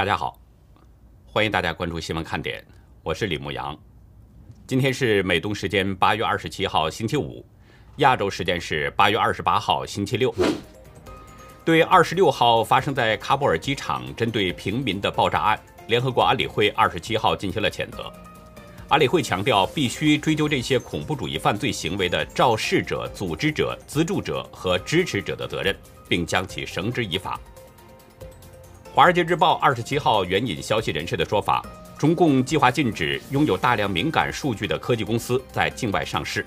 大家好，欢迎大家关注新闻看点，我是李牧阳。今天是美东时间八月二十七号星期五，亚洲时间是八月二十八号星期六。对二十六号发生在喀布尔机场针对平民的爆炸案，联合国安理会二十七号进行了谴责。安理会强调，必须追究这些恐怖主义犯罪行为的肇事者、组织者、资助者和支持者的责任，并将其绳之以法。《华尔街日报》二十七号援引消息人士的说法，中共计划禁止拥有大量敏感数据的科技公司在境外上市。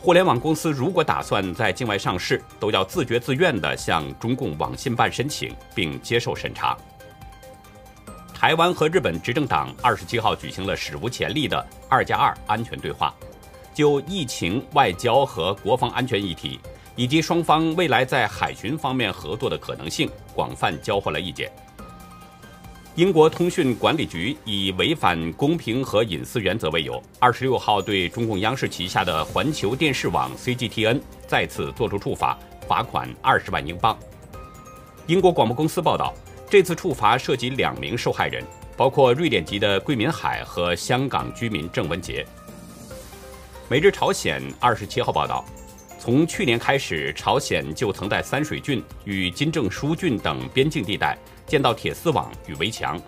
互联网公司如果打算在境外上市，都要自觉自愿地向中共网信办申请，并接受审查。台湾和日本执政党二十七号举行了史无前例的“二加二”安全对话，就疫情、外交和国防安全议题，以及双方未来在海巡方面合作的可能性，广泛交换了意见。英国通讯管理局以违反公平和隐私原则为由，二十六号对中共央视旗下的环球电视网 （CGTN） 再次作出处罚，罚款二十万英镑。英国广播公司报道。这次处罚涉及两名受害人，包括瑞典籍的桂敏海和香港居民郑文杰。每日朝鲜二十七号报道，从去年开始，朝鲜就曾在三水郡与金正书郡等边境地带建造铁丝网与围墙，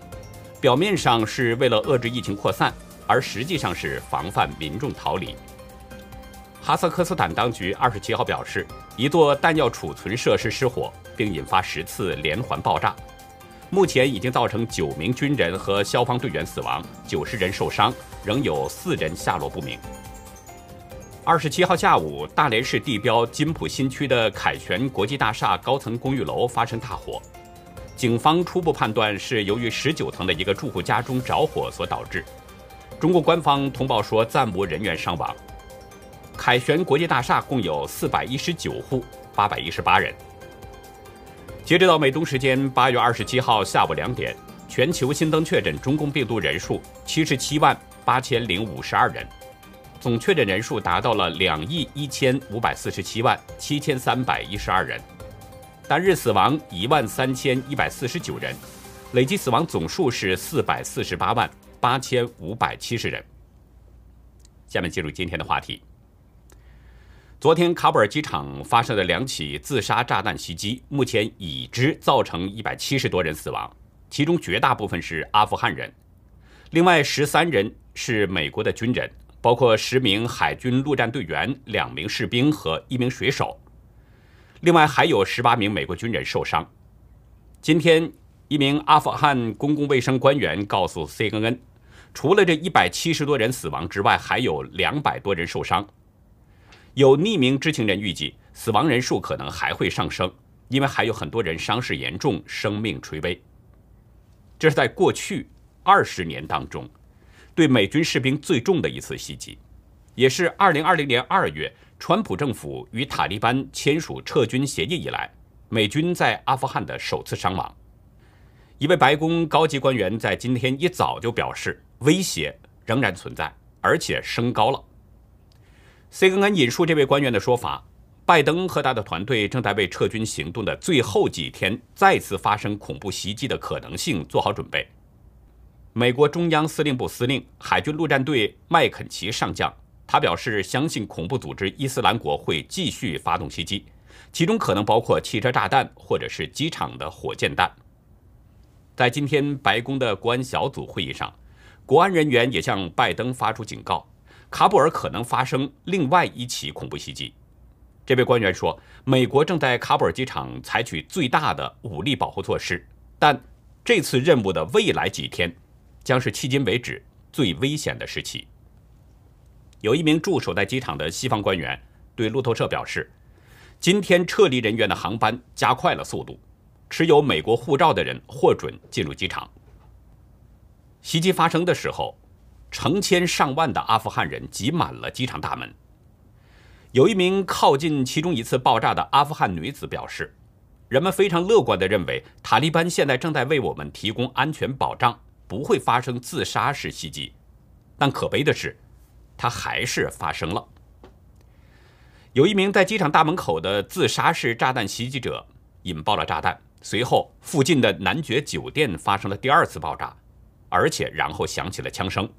表面上是为了遏制疫情扩散，而实际上是防范民众逃离。哈萨克斯坦当局二十七号表示，一座弹药储存设施失火，并引发十次连环爆炸。目前已经造成九名军人和消防队员死亡，九十人受伤，仍有四人下落不明。二十七号下午，大连市地标金浦新区的凯旋国际大厦高层公寓楼发生大火，警方初步判断是由于十九层的一个住户家中着火所导致。中国官方通报说暂无人员伤亡。凯旋国际大厦共有四百一十九户，八百一十八人。截止到美东时间八月二十七号下午两点，全球新增确诊中共病毒人数七十七万八千零五十二人，总确诊人数达到了两亿一千五百四十七万七千三百一十二人，单日死亡一万三千一百四十九人，累计死亡总数是四百四十八万八千五百七十人。下面进入今天的话题。昨天，喀布尔机场发生的两起自杀炸弹袭击，目前已知造成一百七十多人死亡，其中绝大部分是阿富汗人，另外十三人是美国的军人，包括十名海军陆战队员、两名士兵和一名水手，另外还有十八名美国军人受伤。今天，一名阿富汗公共卫生官员告诉 CNN，除了这一百七十多人死亡之外，还有两百多人受伤。有匿名知情人预计，死亡人数可能还会上升，因为还有很多人伤势严重，生命垂危。这是在过去二十年当中，对美军士兵最重的一次袭击，也是二零二零年二月川普政府与塔利班签署撤军协议以来，美军在阿富汗的首次伤亡。一位白宫高级官员在今天一早就表示，威胁仍然存在，而且升高了。CNN 引述这位官员的说法：“拜登和他的团队正在为撤军行动的最后几天再次发生恐怖袭击的可能性做好准备。”美国中央司令部司令、海军陆战队麦肯齐上将，他表示相信恐怖组织伊斯兰国会继续发动袭击，其中可能包括汽车炸弹或者是机场的火箭弹。在今天白宫的国安小组会议上，国安人员也向拜登发出警告。喀布尔可能发生另外一起恐怖袭击。这位官员说，美国正在喀布尔机场采取最大的武力保护措施，但这次任务的未来几天将是迄今为止最危险的时期。有一名驻守在机场的西方官员对路透社表示，今天撤离人员的航班加快了速度，持有美国护照的人获准进入机场。袭击发生的时候。成千上万的阿富汗人挤满了机场大门。有一名靠近其中一次爆炸的阿富汗女子表示：“人们非常乐观地认为，塔利班现在正在为我们提供安全保障，不会发生自杀式袭击。但可悲的是，它还是发生了。有一名在机场大门口的自杀式炸弹袭击者引爆了炸弹，随后附近的男爵酒店发生了第二次爆炸，而且然后响起了枪声。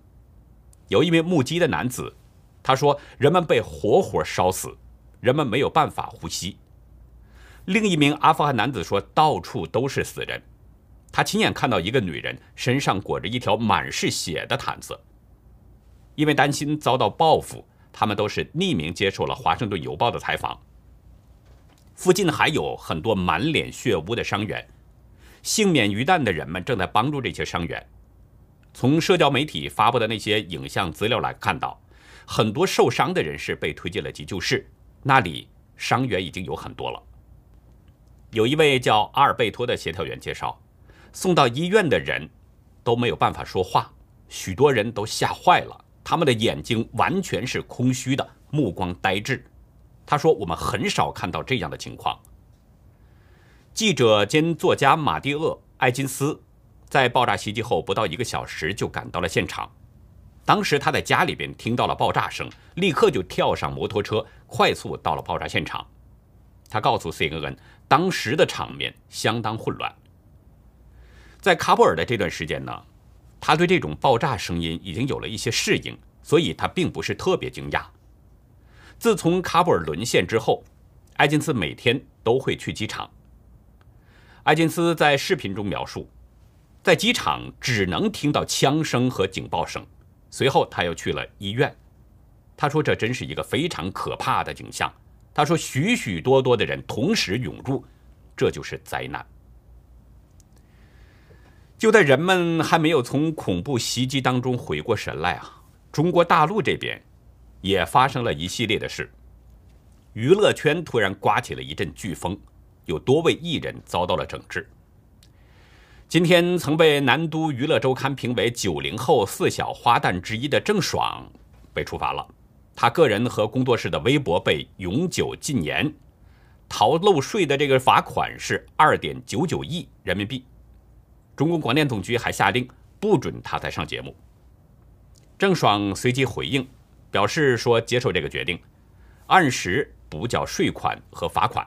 有一名目击的男子，他说：“人们被活活烧死，人们没有办法呼吸。”另一名阿富汗男子说：“到处都是死人，他亲眼看到一个女人身上裹着一条满是血的毯子。”因为担心遭到报复，他们都是匿名接受了《华盛顿邮报》的采访。附近还有很多满脸血污的伤员，幸免于难的人们正在帮助这些伤员。从社交媒体发布的那些影像资料来看到，很多受伤的人士被推进了急救室，那里伤员已经有很多了。有一位叫阿尔贝托的协调员介绍，送到医院的人都没有办法说话，许多人都吓坏了，他们的眼睛完全是空虚的，目光呆滞。他说：“我们很少看到这样的情况。”记者兼作家马蒂厄·艾金斯。在爆炸袭击后不到一个小时就赶到了现场。当时他在家里边听到了爆炸声，立刻就跳上摩托车，快速到了爆炸现场。他告诉 CNN，当时的场面相当混乱。在喀布尔的这段时间呢，他对这种爆炸声音已经有了一些适应，所以他并不是特别惊讶。自从喀布尔沦陷之后，埃金斯每天都会去机场。埃金斯在视频中描述。在机场只能听到枪声和警报声，随后他又去了医院。他说：“这真是一个非常可怕的景象。”他说：“许许多多的人同时涌入，这就是灾难。”就在人们还没有从恐怖袭击当中回过神来啊，中国大陆这边也发生了一系列的事。娱乐圈突然刮起了一阵飓风，有多位艺人遭到了整治。今天曾被南都娱乐周刊评为九零后四小花旦之一的郑爽被处罚了，他个人和工作室的微博被永久禁言，逃漏税的这个罚款是二点九九亿人民币。中国广电总局还下令不准他再上节目。郑爽随即回应，表示说接受这个决定，按时补缴税款和罚款。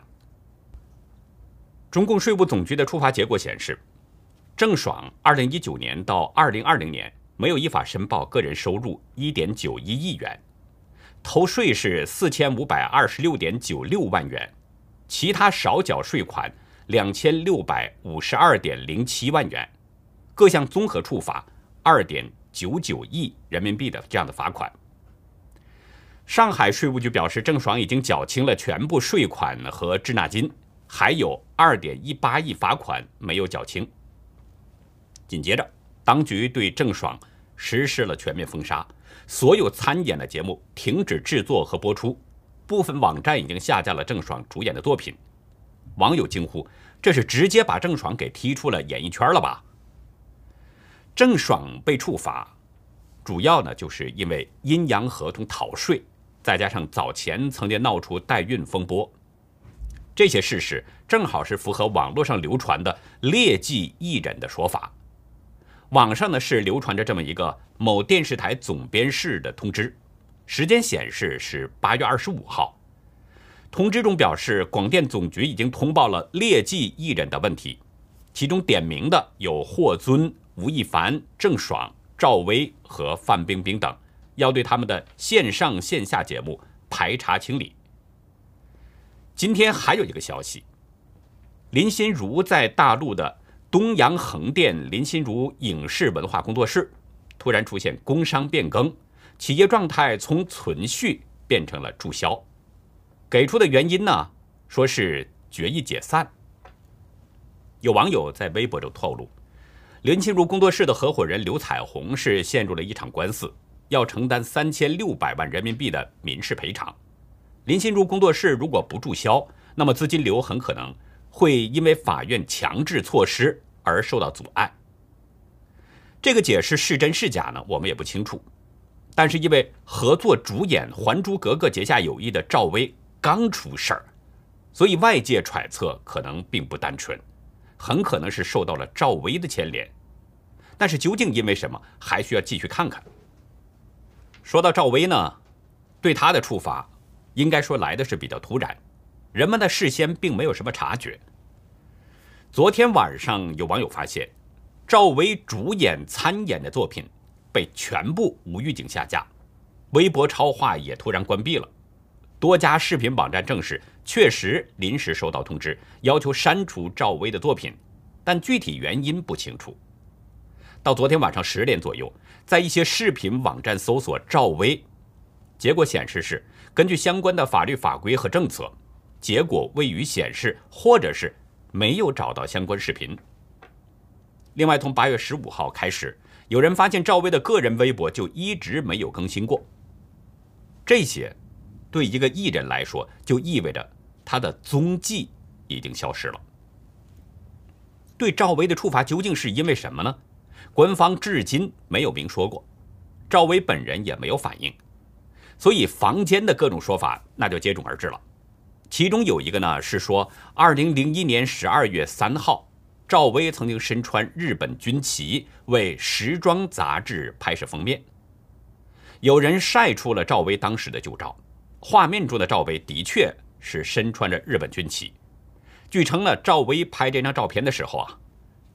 中共税务总局的处罚结果显示。郑爽2019年到2020年没有依法申报个人收入1.91亿元，偷税是4526.96万元，其他少缴税款2652.07万元，各项综合处罚2.99亿人民币的这样的罚款。上海税务局表示，郑爽已经缴清了全部税款和滞纳金，还有2.18亿罚款没有缴清。紧接着，当局对郑爽实施了全面封杀，所有参演的节目停止制作和播出，部分网站已经下架了郑爽主演的作品。网友惊呼：“这是直接把郑爽给踢出了演艺圈了吧？”郑爽被处罚，主要呢就是因为阴阳合同逃税，再加上早前曾经闹出代孕风波，这些事实正好是符合网络上流传的劣迹艺人的说法。网上呢是流传着这么一个某电视台总编室的通知，时间显示是八月二十五号。通知中表示，广电总局已经通报了劣迹艺人的问题，其中点名的有霍尊、吴亦凡、郑爽、赵薇和范冰冰等，要对他们的线上线下节目排查清理。今天还有一个消息，林心如在大陆的。东阳横店林心如影视文化工作室突然出现工商变更，企业状态从存续变成了注销。给出的原因呢，说是决议解散。有网友在微博中透露，林心如工作室的合伙人刘彩虹是陷入了一场官司，要承担三千六百万人民币的民事赔偿。林心如工作室如果不注销，那么资金流很可能。会因为法院强制措施而受到阻碍。这个解释是真是假呢？我们也不清楚。但是因为合作主演《还珠格格》结下友谊的赵薇刚出事儿，所以外界揣测可能并不单纯，很可能是受到了赵薇的牵连。但是究竟因为什么，还需要继续看看。说到赵薇呢，对她的处罚，应该说来的是比较突然。人们的事先并没有什么察觉。昨天晚上有网友发现，赵薇主演参演的作品被全部无预警下架，微博超话也突然关闭了。多家视频网站证实，确实临时收到通知，要求删除赵薇的作品，但具体原因不清楚。到昨天晚上十点左右，在一些视频网站搜索赵薇，结果显示是根据相关的法律法规和政策，结果未予显示，或者是没有找到相关视频。另外，从八月十五号开始，有人发现赵薇的个人微博就一直没有更新过，这些。对一个艺人来说，就意味着他的踪迹已经消失了。对赵薇的处罚究竟是因为什么呢？官方至今没有明说过，赵薇本人也没有反应，所以坊间的各种说法那就接踵而至了。其中有一个呢是说，二零零一年十二月三号，赵薇曾经身穿日本军旗为时装杂志拍摄封面，有人晒出了赵薇当时的旧照。画面中的赵薇的确是身穿着日本军旗。据称呢，赵薇拍这张照片的时候啊，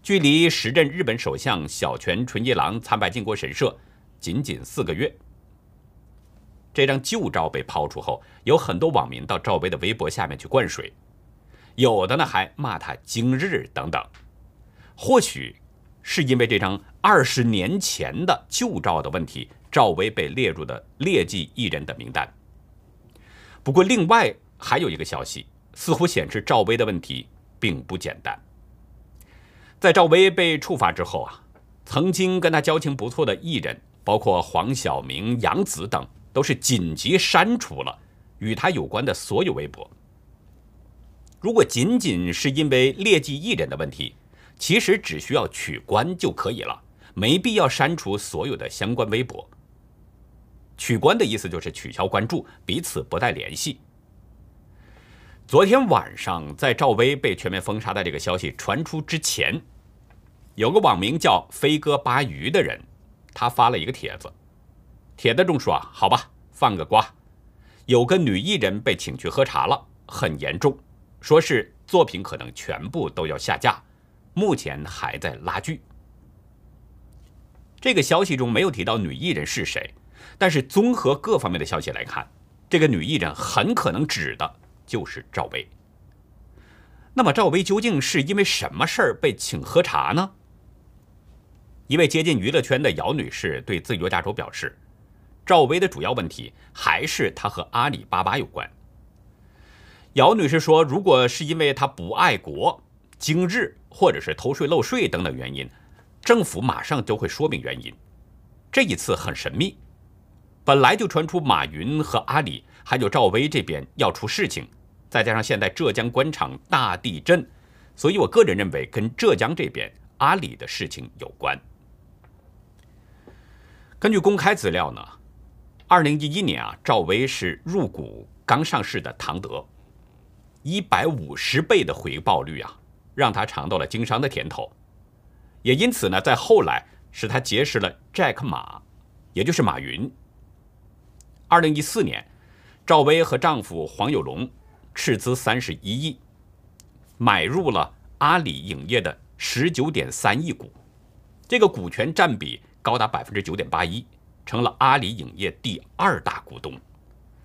距离时任日本首相小泉纯一郎参拜靖国神社仅仅四个月。这张旧照被抛出后，有很多网民到赵薇的微博下面去灌水，有的呢还骂她今日等等。或许是因为这张二十年前的旧照的问题，赵薇被列入的劣迹艺人的名单。不过，另外还有一个消息，似乎显示赵薇的问题并不简单。在赵薇被处罚之后啊，曾经跟她交情不错的艺人，包括黄晓明、杨紫等，都是紧急删除了与她有关的所有微博。如果仅仅是因为劣迹艺人的问题，其实只需要取关就可以了，没必要删除所有的相关微博。取关的意思就是取消关注，彼此不再联系。昨天晚上，在赵薇被全面封杀的这个消息传出之前，有个网名叫“飞哥巴鱼”的人，他发了一个帖子，帖子中说啊，好吧，放个瓜，有个女艺人被请去喝茶了，很严重，说是作品可能全部都要下架，目前还在拉锯。这个消息中没有提到女艺人是谁。但是综合各方面的消息来看，这个女艺人很可能指的就是赵薇。那么赵薇究竟是因为什么事儿被请喝茶呢？一位接近娱乐圈的姚女士对自由亚洲表示，赵薇的主要问题还是她和阿里巴巴有关。姚女士说，如果是因为她不爱国、精日或者是偷税漏税等等原因，政府马上就会说明原因。这一次很神秘。本来就传出马云和阿里还有赵薇这边要出事情，再加上现在浙江官场大地震，所以我个人认为跟浙江这边阿里的事情有关。根据公开资料呢，二零一一年啊，赵薇是入股刚上市的唐德，一百五十倍的回报率啊，让他尝到了经商的甜头，也因此呢，在后来使他结识了 Jack 马，也就是马云。二零一四年，赵薇和丈夫黄有龙斥资三十一亿，买入了阿里影业的十九点三亿股，这个股权占比高达百分之九点八一，成了阿里影业第二大股东，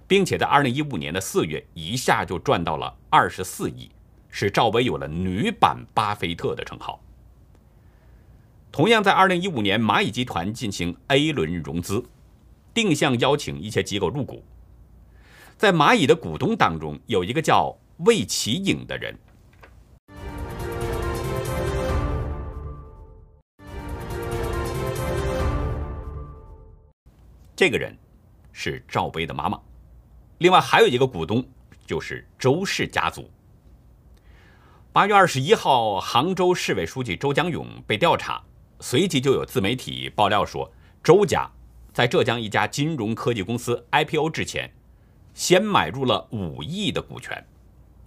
并且在二零一五年的四月一下就赚到了二十四亿，使赵薇有了“女版巴菲特”的称号。同样在二零一五年，蚂蚁集团进行 A 轮融资。定向邀请一些机构入股，在蚂蚁的股东当中，有一个叫魏启颖的人。这个人是赵薇的妈妈，另外还有一个股东就是周氏家族。八月二十一号，杭州市委书记周江勇被调查，随即就有自媒体爆料说周家。在浙江一家金融科技公司 IPO 之前，先买入了五亿的股权，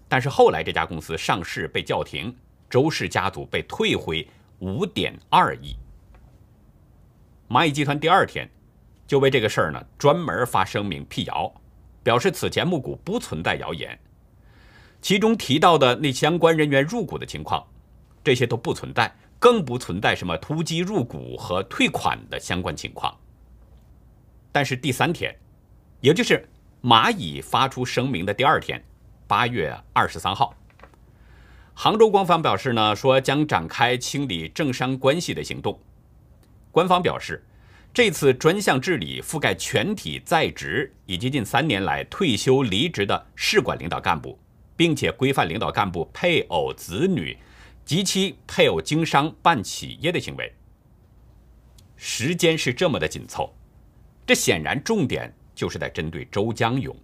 但是后来这家公司上市被叫停，周氏家族被退回五点二亿。蚂蚁集团第二天就为这个事儿呢专门发声明辟谣，表示此前募股不存在谣言，其中提到的那相关人员入股的情况，这些都不存在，更不存在什么突击入股和退款的相关情况。但是第三天，也就是蚂蚁发出声明的第二天，八月二十三号，杭州官方表示呢，说将展开清理政商关系的行动。官方表示，这次专项治理覆盖全体在职以及近三年来退休离职的市管领导干部，并且规范领导干部配偶、子女及其配偶经商办企业的行为。时间是这么的紧凑，这显然重点就是在针对周江勇。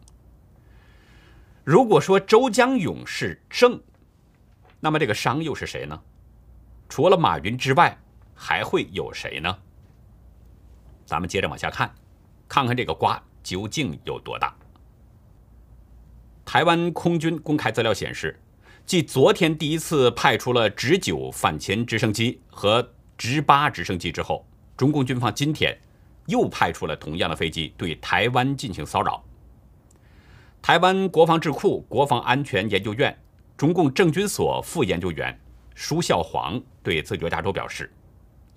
如果说周江勇是正，那么这个商又是谁呢？除了马云之外。还会有谁呢？咱们接着往下看，看看这个瓜究竟有多大。台湾空军公开资料显示，继昨天第一次派出了直九反潜直升机和直八直升机之后，中共军方今天又派出了同样的飞机对台湾进行骚扰。台湾国防智库国防安全研究院中共政军所副研究员舒孝煌对自由亚洲表示。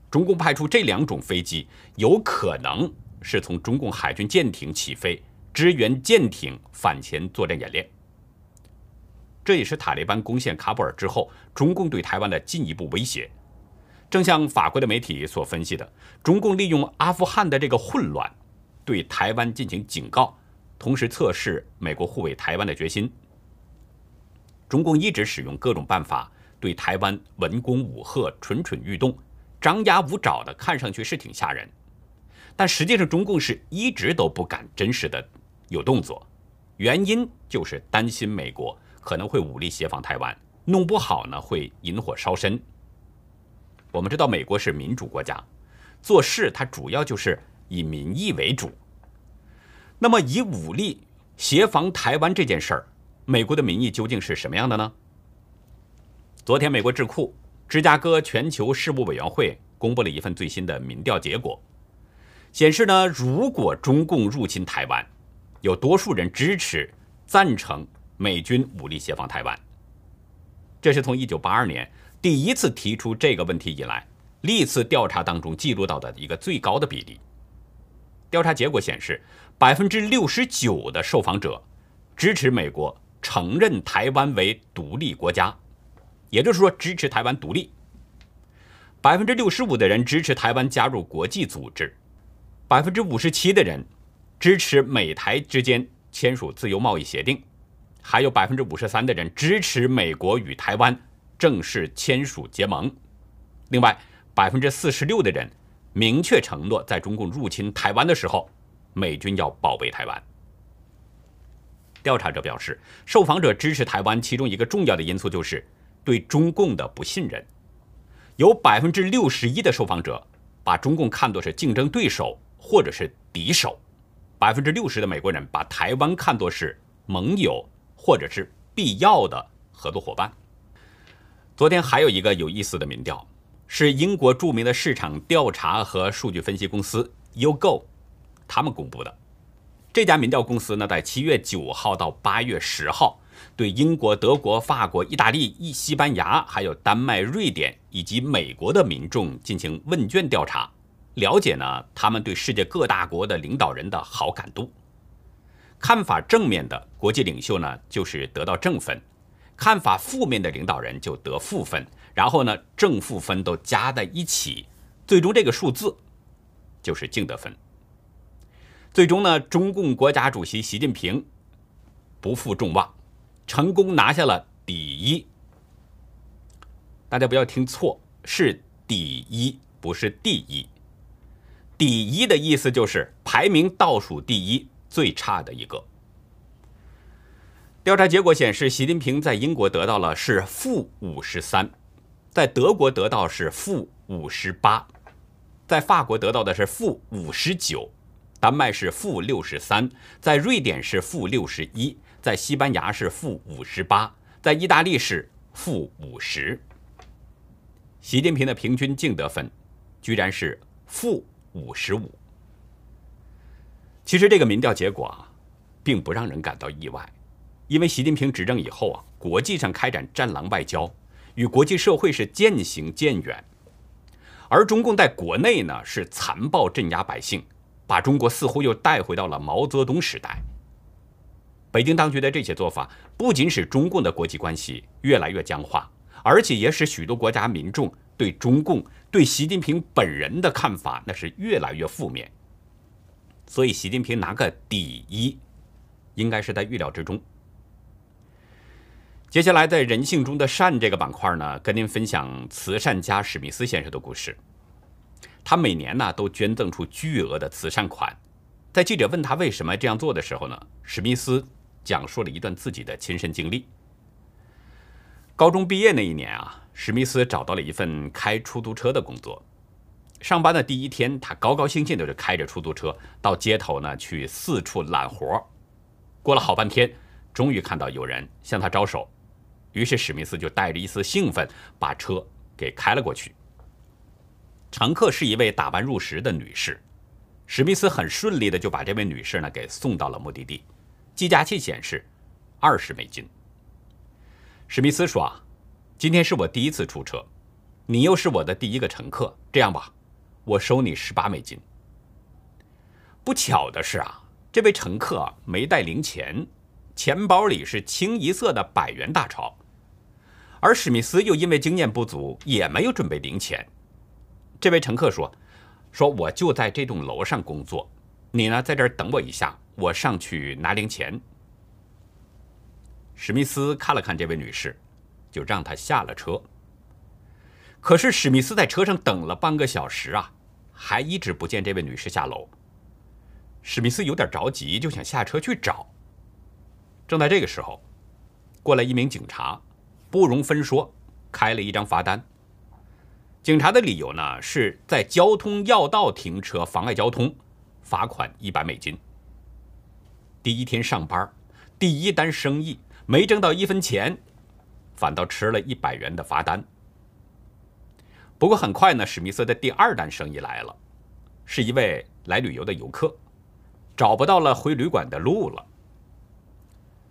中共派出这两种飞机，有可能是从中共海军舰艇起飞，支援舰艇反潜作战演练。这也是塔利班攻陷喀布尔之后，中共对台湾的进一步威胁。正像法国的媒体所分析的，中共利用阿富汗的这个混乱，对台湾进行警告，同时测试美国护卫台湾的决心。中共一直使用各种办法对台湾文攻武吓，蠢蠢欲动。张牙舞爪的，看上去是挺吓人，但实际上中共是一直都不敢真实的有动作，原因就是担心美国可能会武力协防台湾，弄不好呢会引火烧身。我们知道美国是民主国家，做事它主要就是以民意为主。那么以武力协防台湾这件事儿，美国的民意究竟是什么样的呢？昨天美国智库。芝加哥全球事务委员会公布了一份最新的民调结果，显示呢，如果中共入侵台湾，有多数人支持、赞成美军武力协防台湾。这是从1982年第一次提出这个问题以来，历次调查当中记录到的一个最高的比例。调查结果显示，百分之六十九的受访者支持美国承认台湾为独立国家。也就是说，支持台湾独立。百分之六十五的人支持台湾加入国际组织，百分之五十七的人支持美台之间签署自由贸易协定，还有百分之五十三的人支持美国与台湾正式签署结盟。另外，百分之四十六的人明确承诺，在中共入侵台湾的时候，美军要保卫台湾。调查者表示，受访者支持台湾其中一个重要的因素就是。对中共的不信任，有百分之六十一的受访者把中共看作是竞争对手或者是敌手，百分之六十的美国人把台湾看作是盟友或者是必要的合作伙伴。昨天还有一个有意思的民调，是英国著名的市场调查和数据分析公司 YouGo 他们公布的。这家民调公司呢，在七月九号到八月十号。对英国、德国、法国、意大利、西西班牙，还有丹麦、瑞典以及美国的民众进行问卷调查，了解呢他们对世界各大国的领导人的好感度。看法正面的国际领袖呢，就是得到正分；看法负面的领导人就得负分。然后呢，正负分都加在一起，最终这个数字就是净得分。最终呢，中共国家主席习近平不负众望。成功拿下了第一，大家不要听错，是第一，不是第一。第一的意思就是排名倒数第一，最差的一个。调查结果显示，习近平在英国得到了是负五十三，在德国得到是负五十八，在法国得到的是负五十九，丹麦是负六十三，在瑞典是负六十一。在西班牙是负五十八，在意大利是负五十。习近平的平均净得分居然是负五十五。其实这个民调结果啊，并不让人感到意外，因为习近平执政以后啊，国际上开展战狼外交，与国际社会是渐行渐远。而中共在国内呢是残暴镇压百姓，把中国似乎又带回到了毛泽东时代。北京当局的这些做法，不仅使中共的国际关系越来越僵化，而且也使许多国家民众对中共、对习近平本人的看法那是越来越负面。所以，习近平拿个第一，应该是在预料之中。接下来，在人性中的善这个板块呢，跟您分享慈善家史密斯先生的故事。他每年呢都捐赠出巨额的慈善款。在记者问他为什么这样做的时候呢，史密斯讲述了一段自己的亲身经历。高中毕业那一年啊，史密斯找到了一份开出租车的工作。上班的第一天，他高高兴兴的就开着出租车到街头呢去四处揽活。过了好半天，终于看到有人向他招手。于是史密斯就带着一丝兴奋，把车给开了过去。乘客是一位打扮入时的女士，史密斯很顺利的就把这位女士呢给送到了目的地。计价器显示二十美金。史密斯说：“啊，今天是我第一次出车，你又是我的第一个乘客，这样吧，我收你十八美金。”不巧的是啊，这位乘客没带零钱，钱包里是清一色的百元大钞。而史密斯又因为经验不足，也没有准备零钱。这位乘客说：“说我就在这栋楼上工作，你呢在这儿等我一下，我上去拿零钱。”史密斯看了看这位女士，就让她下了车。可是史密斯在车上等了半个小时啊，还一直不见这位女士下楼。史密斯有点着急，就想下车去找。正在这个时候，过来一名警察。不容分说，开了一张罚单。警察的理由呢，是在交通要道停车妨碍交通，罚款一百美金。第一天上班，第一单生意没挣到一分钱，反倒吃了一百元的罚单。不过很快呢，史密斯的第二单生意来了，是一位来旅游的游客，找不到了回旅馆的路了。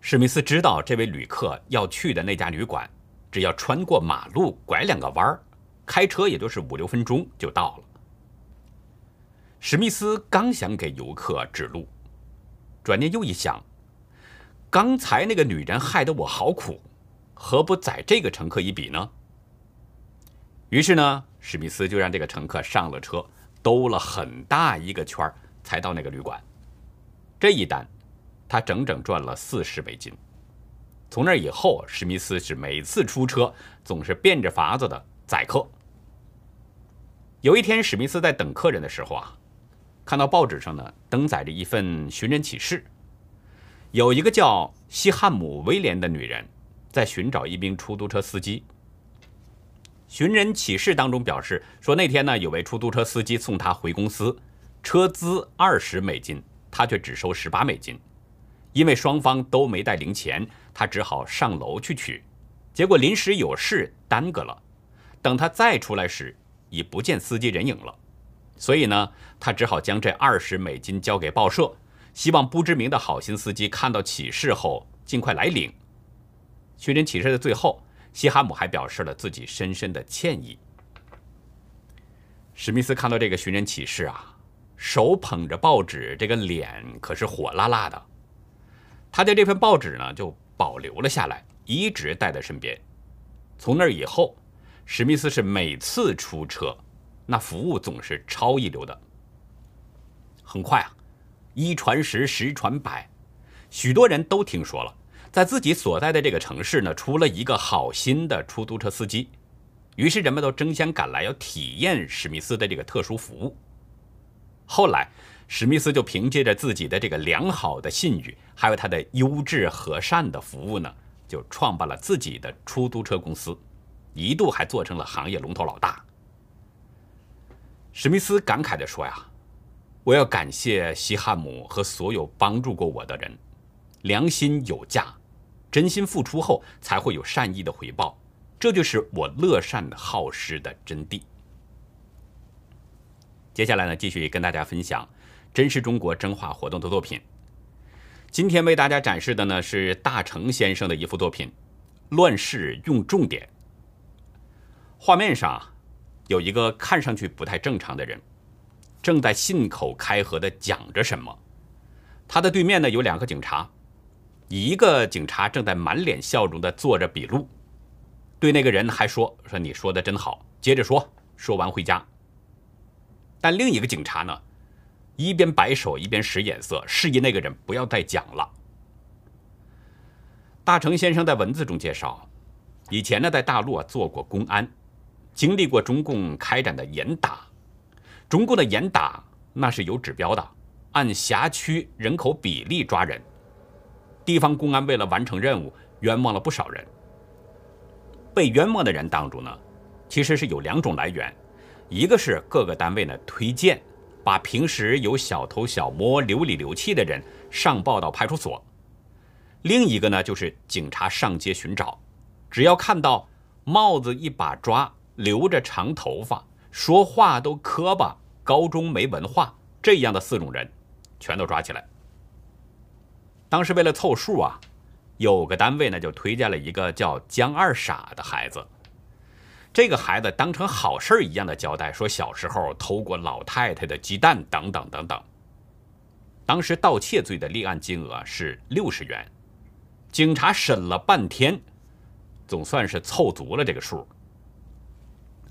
史密斯知道这位旅客要去的那家旅馆，只要穿过马路，拐两个弯儿，开车也就是五六分钟就到了。史密斯刚想给游客指路，转念又一想，刚才那个女人害得我好苦，何不宰这个乘客一笔呢？于是呢，史密斯就让这个乘客上了车，兜了很大一个圈儿，才到那个旅馆。这一单。他整整赚了四十美金。从那以后，史密斯是每次出车总是变着法子的宰客。有一天，史密斯在等客人的时候啊，看到报纸上呢登载着一份寻人启事，有一个叫西汉姆·威廉的女人在寻找一名出租车司机。寻人启事当中表示说，那天呢有位出租车司机送她回公司，车资二十美金，他却只收十八美金。因为双方都没带零钱，他只好上楼去取，结果临时有事耽搁了。等他再出来时，已不见司机人影了。所以呢，他只好将这二十美金交给报社，希望不知名的好心司机看到启事后尽快来领。寻人启事的最后，西哈姆还表示了自己深深的歉意。史密斯看到这个寻人启事啊，手捧着报纸，这个脸可是火辣辣的。他的这份报纸呢，就保留了下来，一直带在身边。从那以后，史密斯是每次出车，那服务总是超一流的。很快啊，一传十，十传百，许多人都听说了，在自己所在的这个城市呢，出了一个好心的出租车司机。于是人们都争相赶来，要体验史密斯的这个特殊服务。后来。史密斯就凭借着自己的这个良好的信誉，还有他的优质和善的服务呢，就创办了自己的出租车公司，一度还做成了行业龙头老大。史密斯感慨地说：“呀，我要感谢西汉姆和所有帮助过我的人，良心有价，真心付出后才会有善意的回报，这就是我乐善好施的真谛。”接下来呢，继续跟大家分享。真实中国真画活动的作品，今天为大家展示的呢是大成先生的一幅作品《乱世用重点》，画面上有一个看上去不太正常的人，正在信口开河地讲着什么。他的对面呢有两个警察，一个警察正在满脸笑容地做着笔录，对那个人还说：“说你说的真好，接着说，说完回家。”但另一个警察呢，一边摆手一边使眼色，示意那个人不要再讲了。大成先生在文字中介绍，以前呢在大陆啊做过公安，经历过中共开展的严打。中共的严打那是有指标的，按辖区人口比例抓人。地方公安为了完成任务，冤枉了不少人。被冤枉的人当中呢，其实是有两种来源，一个是各个单位呢推荐，把平时有小偷小摸、流里流气的人上报到派出所。另一个呢，就是警察上街寻找，只要看到帽子一把抓、留着长头发、说话都磕巴、高中没文化这样的四种人，全都抓起来。当时为了凑数啊，有个单位呢就推荐了一个叫江二傻的孩子。这个孩子当成好事一样的交代，说小时候偷过老太太的鸡蛋等等等等。当时盗窃罪的立案金额是六十元。警察审了半天，总算是凑足了这个数。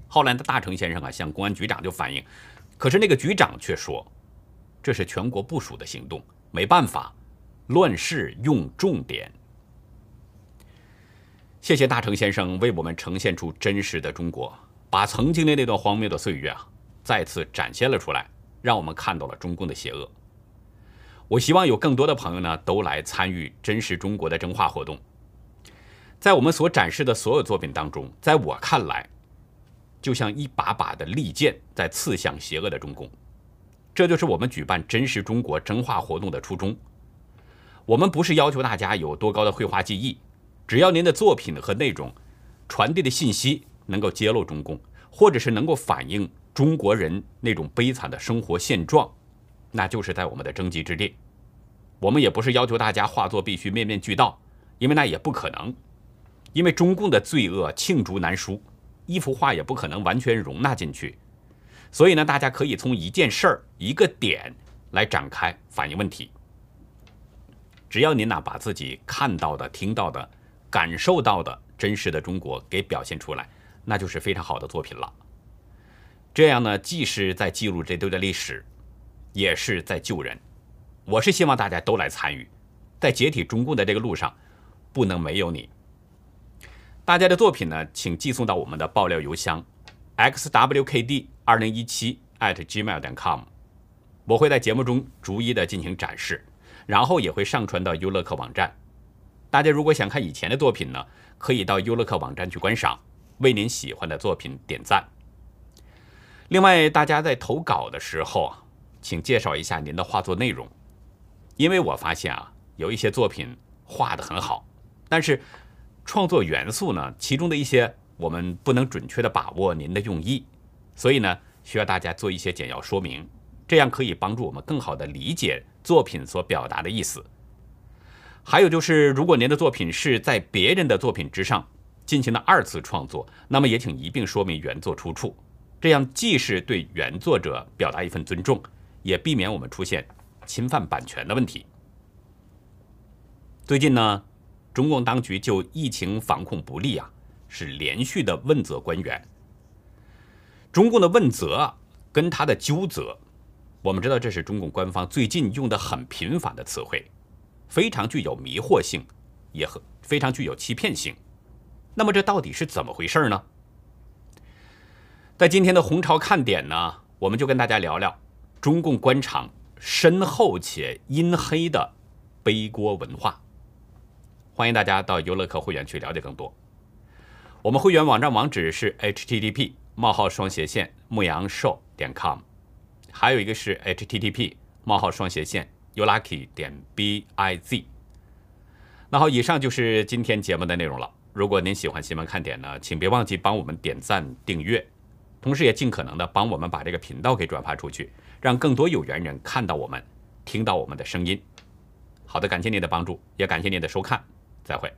后来的大成先生啊，向公安局长就反映，可是那个局长却说，这是全国部署的行动，没办法，乱世用重点。谢谢大成先生为我们呈现出真实的中国，把曾经的那段荒谬的岁月啊，再次展现了出来，让我们看到了中共的邪恶。我希望有更多的朋友呢，都来参与真实中国的真话活动。在我们所展示的所有作品当中，在我看来，就像一把把的利剑在刺向邪恶的中共。这就是我们举办真实中国真话活动的初衷。我们不是要求大家有多高的绘画技艺，只要您的作品和内容传递的信息能够揭露中共，或者是能够反映中国人那种悲惨的生活现状。那就是在我们的征集之列。我们也不是要求大家画作必须面面俱到，因为那也不可能。因为中共的罪恶罄竹难书，一幅画也不可能完全容纳进去。所以呢，大家可以从一件事儿、一个点来展开反映问题。只要您呐把自己看到的、听到的、感受到的真实的中国给表现出来，那就是非常好的作品了。这样呢，既是在记录这段的历史。也是在救人，我是希望大家都来参与，在解体中共的这个路上，不能没有你。大家的作品呢，请寄送到我们的爆料邮箱 xwkd 二零一七 at gmail.com，我会在节目中逐一的进行展示，然后也会上传到优乐客网站。大家如果想看以前的作品呢，可以到优乐客网站去观赏，为您喜欢的作品点赞。另外，大家在投稿的时候啊。请介绍一下您的画作内容，因为我发现啊，有一些作品画的很好，但是创作元素呢，其中的一些我们不能准确的把握您的用意，所以呢，需要大家做一些简要说明，这样可以帮助我们更好的理解作品所表达的意思。还有就是，如果您的作品是在别人的作品之上进行了二次创作，那么也请一并说明原作出处，这样既是对原作者表达一份尊重。也避免我们出现侵犯版权的问题。最近呢，中共当局就疫情防控不力啊，是连续的问责官员。中共的问责跟他的纠责，我们知道这是中共官方最近用的很频繁的词汇，非常具有迷惑性，也很非常具有欺骗性。那么这到底是怎么回事呢？在今天的红潮看点呢，我们就跟大家聊聊。中共官场深厚且阴黑的背锅文化，欢迎大家到优乐客会员去了解更多。我们会员网站网址是 http: 冒号双斜线牧羊兽点 com，还有一个是 http: 冒号双斜线 youlucky 点 biz。那好，以上就是今天节目的内容了。如果您喜欢新闻看点呢，请别忘记帮我们点赞订阅，同时也尽可能的帮我们把这个频道给转发出去。让更多有缘人看到我们，听到我们的声音。好的，感谢您的帮助，也感谢您的收看，再会。